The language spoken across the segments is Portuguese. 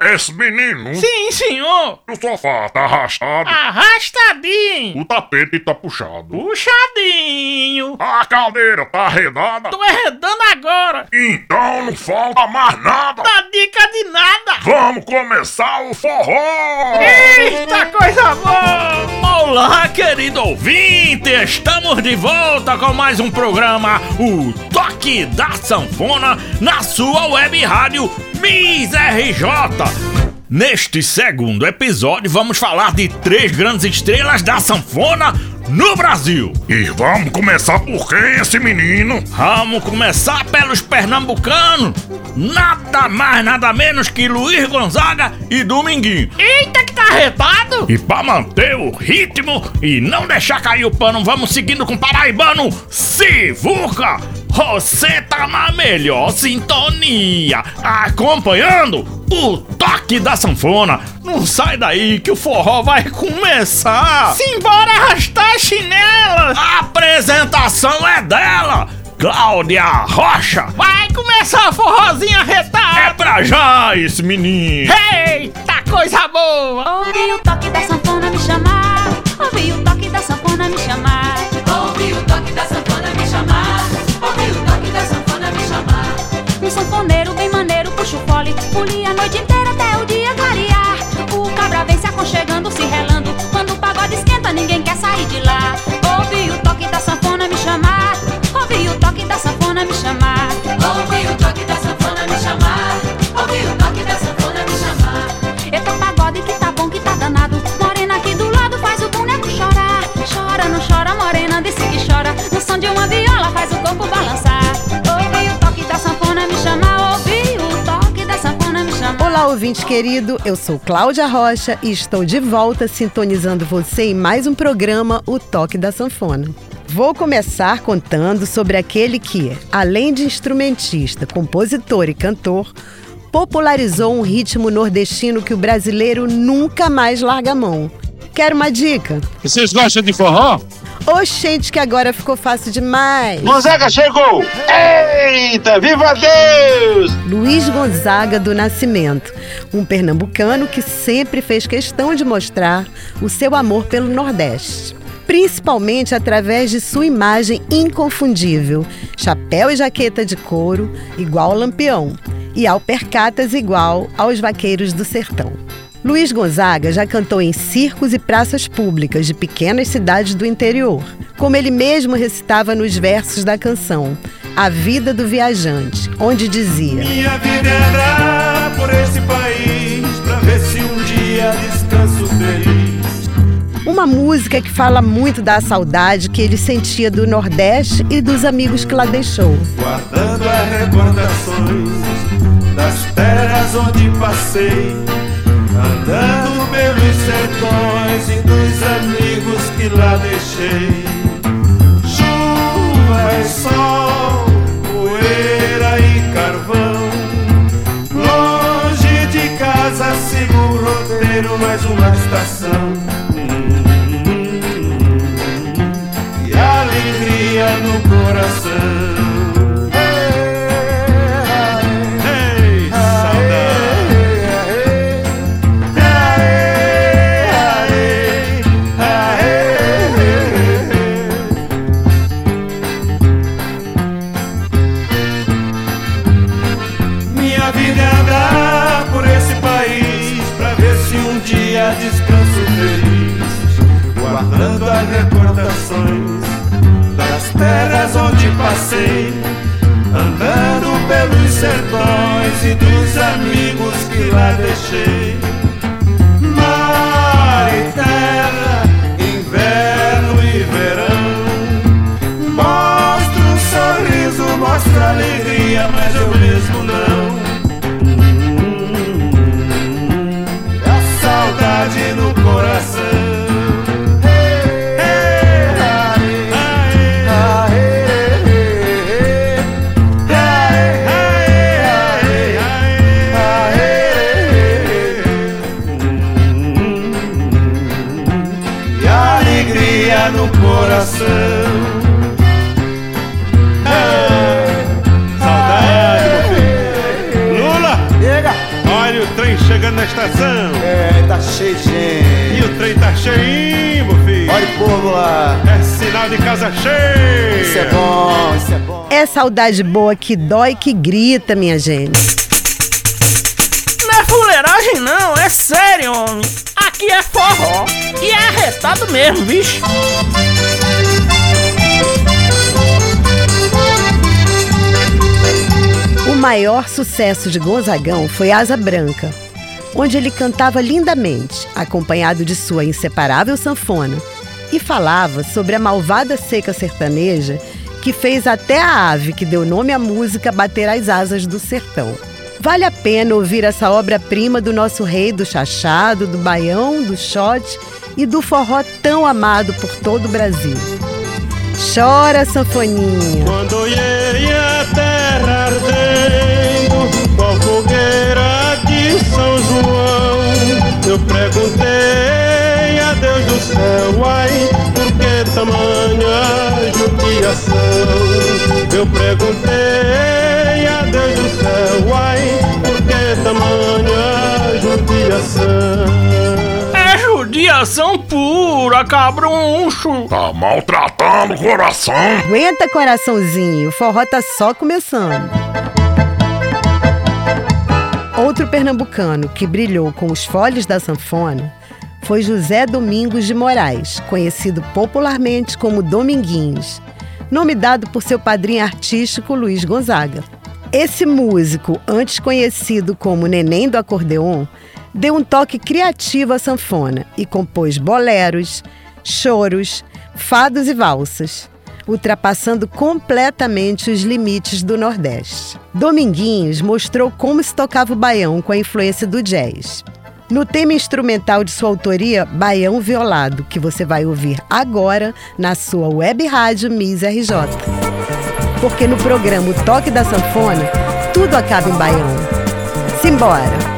Esse menino, Sim, senhor. o sofá tá arrastado, Arrastadinho. o tapete tá puxado, Puxadinho. a cadeira tá arredada. Tô arredando agora. Então não falta mais nada. Dá dica de nada. Vamos começar o forró! Eita, coisa boa! Olá, querido ouvinte! Estamos de volta com mais um programa, o Toque da Sanfona, na sua web rádio Miss RJ. Neste segundo episódio, vamos falar de três grandes estrelas da sanfona no Brasil. E vamos começar por quem esse menino? Vamos começar pelos pernambucanos. Nada mais, nada menos que Luiz Gonzaga e Dominguinho. Eita, que tá arretado! E pra manter o ritmo e não deixar cair o pano, vamos seguindo com o paraibano Sivuca. Você tá na melhor sintonia, acompanhando o toque da sanfona. Não sai daí que o forró vai começar. Simbora arrastar as chinelas. A apresentação é dela. Cláudia Rocha! Vai começar a forrozinha retada! É pra já esse menino! Eita, coisa boa! Ouvi o toque da sanfona me chamar. Ouvi o toque da sanfona me chamar. Ouvi o toque da sanfona me chamar. Ouvi o toque da sanfona me chamar. Um sanfoneiro bem maneiro puxa o fole. Folia a noite inteira até o dia clarear. O cabra vem se aconchegando, se relando. Quando o pagode esquenta, ninguém quer sair de lá. Ouvi o toque ouvinte querido, eu sou Cláudia Rocha e estou de volta sintonizando você em mais um programa, O Toque da Sanfona. Vou começar contando sobre aquele que, além de instrumentista, compositor e cantor, popularizou um ritmo nordestino que o brasileiro nunca mais larga a mão. Quer uma dica? Vocês gostam de forró? Oxente, que agora ficou fácil demais! Gonzaga chegou! Eita, viva Deus! Luiz Gonzaga do Nascimento, um pernambucano que sempre fez questão de mostrar o seu amor pelo Nordeste. Principalmente através de sua imagem inconfundível, chapéu e jaqueta de couro igual ao lampião e alpercatas igual aos vaqueiros do sertão. Luiz Gonzaga já cantou em circos e praças públicas de pequenas cidades do interior, como ele mesmo recitava nos versos da canção A Vida do Viajante, onde dizia: Minha vida é andar por esse país pra ver se um dia descanso feliz. Uma música que fala muito da saudade que ele sentia do Nordeste e dos amigos que lá deixou. Guardando as recordações das terras onde passei. Andando pelos sertões e dos amigos que lá deixei. Chuva e sol, alegria, mas eu mesmo não. Cheia. Isso é bom, isso é bom. É saudade boa que dói que grita, minha gente. Não é fuleiragem não, é sério, homem. Aqui é forró. E é arretado mesmo, bicho. O maior sucesso de Gonzagão foi Asa Branca, onde ele cantava lindamente, acompanhado de sua inseparável sanfona, e falava sobre a malvada seca sertaneja que fez até a ave que deu nome à música bater as asas do sertão. Vale a pena ouvir essa obra-prima do nosso rei do chachado, do baião, do shot e do forró tão amado por todo o Brasil. Chora, sanfoninha! Quando olhei a terra ardendo, qual fogueira de São João, eu perguntei Deus do céu, ai, por que tamanha judiação? Eu perguntei a Deus do céu, ai, por que tamanha judiação? É judiação pura, cabruncho. Tá maltratando o coração. Aguenta, coraçãozinho, o forró tá só começando. Outro pernambucano que brilhou com os foles da sanfona foi José Domingos de Moraes, conhecido popularmente como Dominguinhos, nome dado por seu padrinho artístico Luiz Gonzaga. Esse músico, antes conhecido como Neném do Acordeon, deu um toque criativo à sanfona e compôs boleros, choros, fados e valsas, ultrapassando completamente os limites do Nordeste. Dominguinhos mostrou como se tocava o baião com a influência do jazz. No tema instrumental de sua autoria, Baião Violado, que você vai ouvir agora na sua web rádio Miss RJ. Porque no programa O Toque da Sanfona, tudo acaba em baião. Simbora!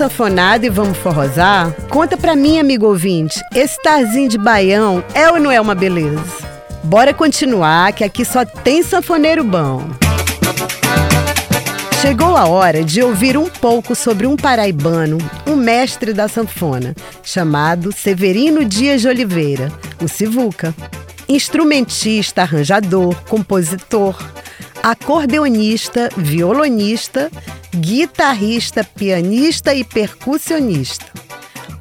Sanfonada e vamos forrosar? Conta pra mim, amigo ouvinte, esse tarzinho de baião é ou não é uma beleza? Bora continuar, que aqui só tem sanfoneiro bom. Chegou a hora de ouvir um pouco sobre um paraibano, um mestre da sanfona, chamado Severino Dias de Oliveira, o Sivuca. Instrumentista, arranjador, compositor, acordeonista, violonista, guitarrista, pianista e percussionista.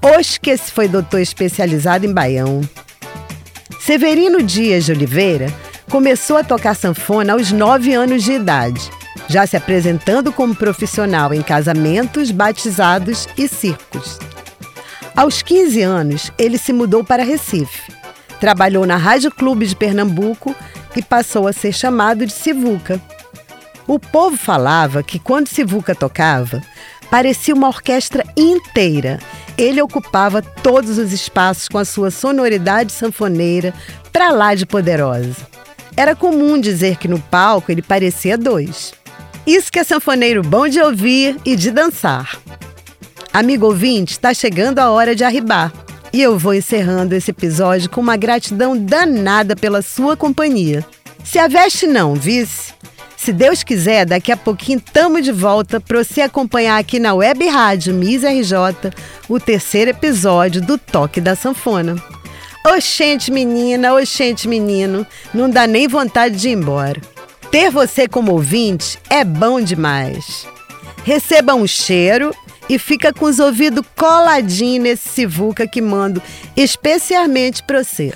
Hoje que esse foi doutor especializado em baião. Severino Dias de Oliveira começou a tocar sanfona aos 9 anos de idade, já se apresentando como profissional em casamentos, batizados e circos. Aos 15 anos, ele se mudou para Recife. Trabalhou na Rádio Clube de Pernambuco e passou a ser chamado de Sivuca. O povo falava que quando Sivuca tocava, parecia uma orquestra inteira. Ele ocupava todos os espaços com a sua sonoridade sanfoneira para lá de poderosa. Era comum dizer que no palco ele parecia dois. Isso que é sanfoneiro bom de ouvir e de dançar. Amigo ouvinte, está chegando a hora de arribar. E eu vou encerrando esse episódio com uma gratidão danada pela sua companhia. Se a veste não, vice. Se Deus quiser, daqui a pouquinho tamo de volta para você acompanhar aqui na Web Rádio Miss RJ o terceiro episódio do Toque da Sanfona. Oxente, menina, oxente, menino, não dá nem vontade de ir embora. Ter você como ouvinte é bom demais. Receba um cheiro e fica com os ouvidos coladinhos nesse sivuca que mando especialmente para você.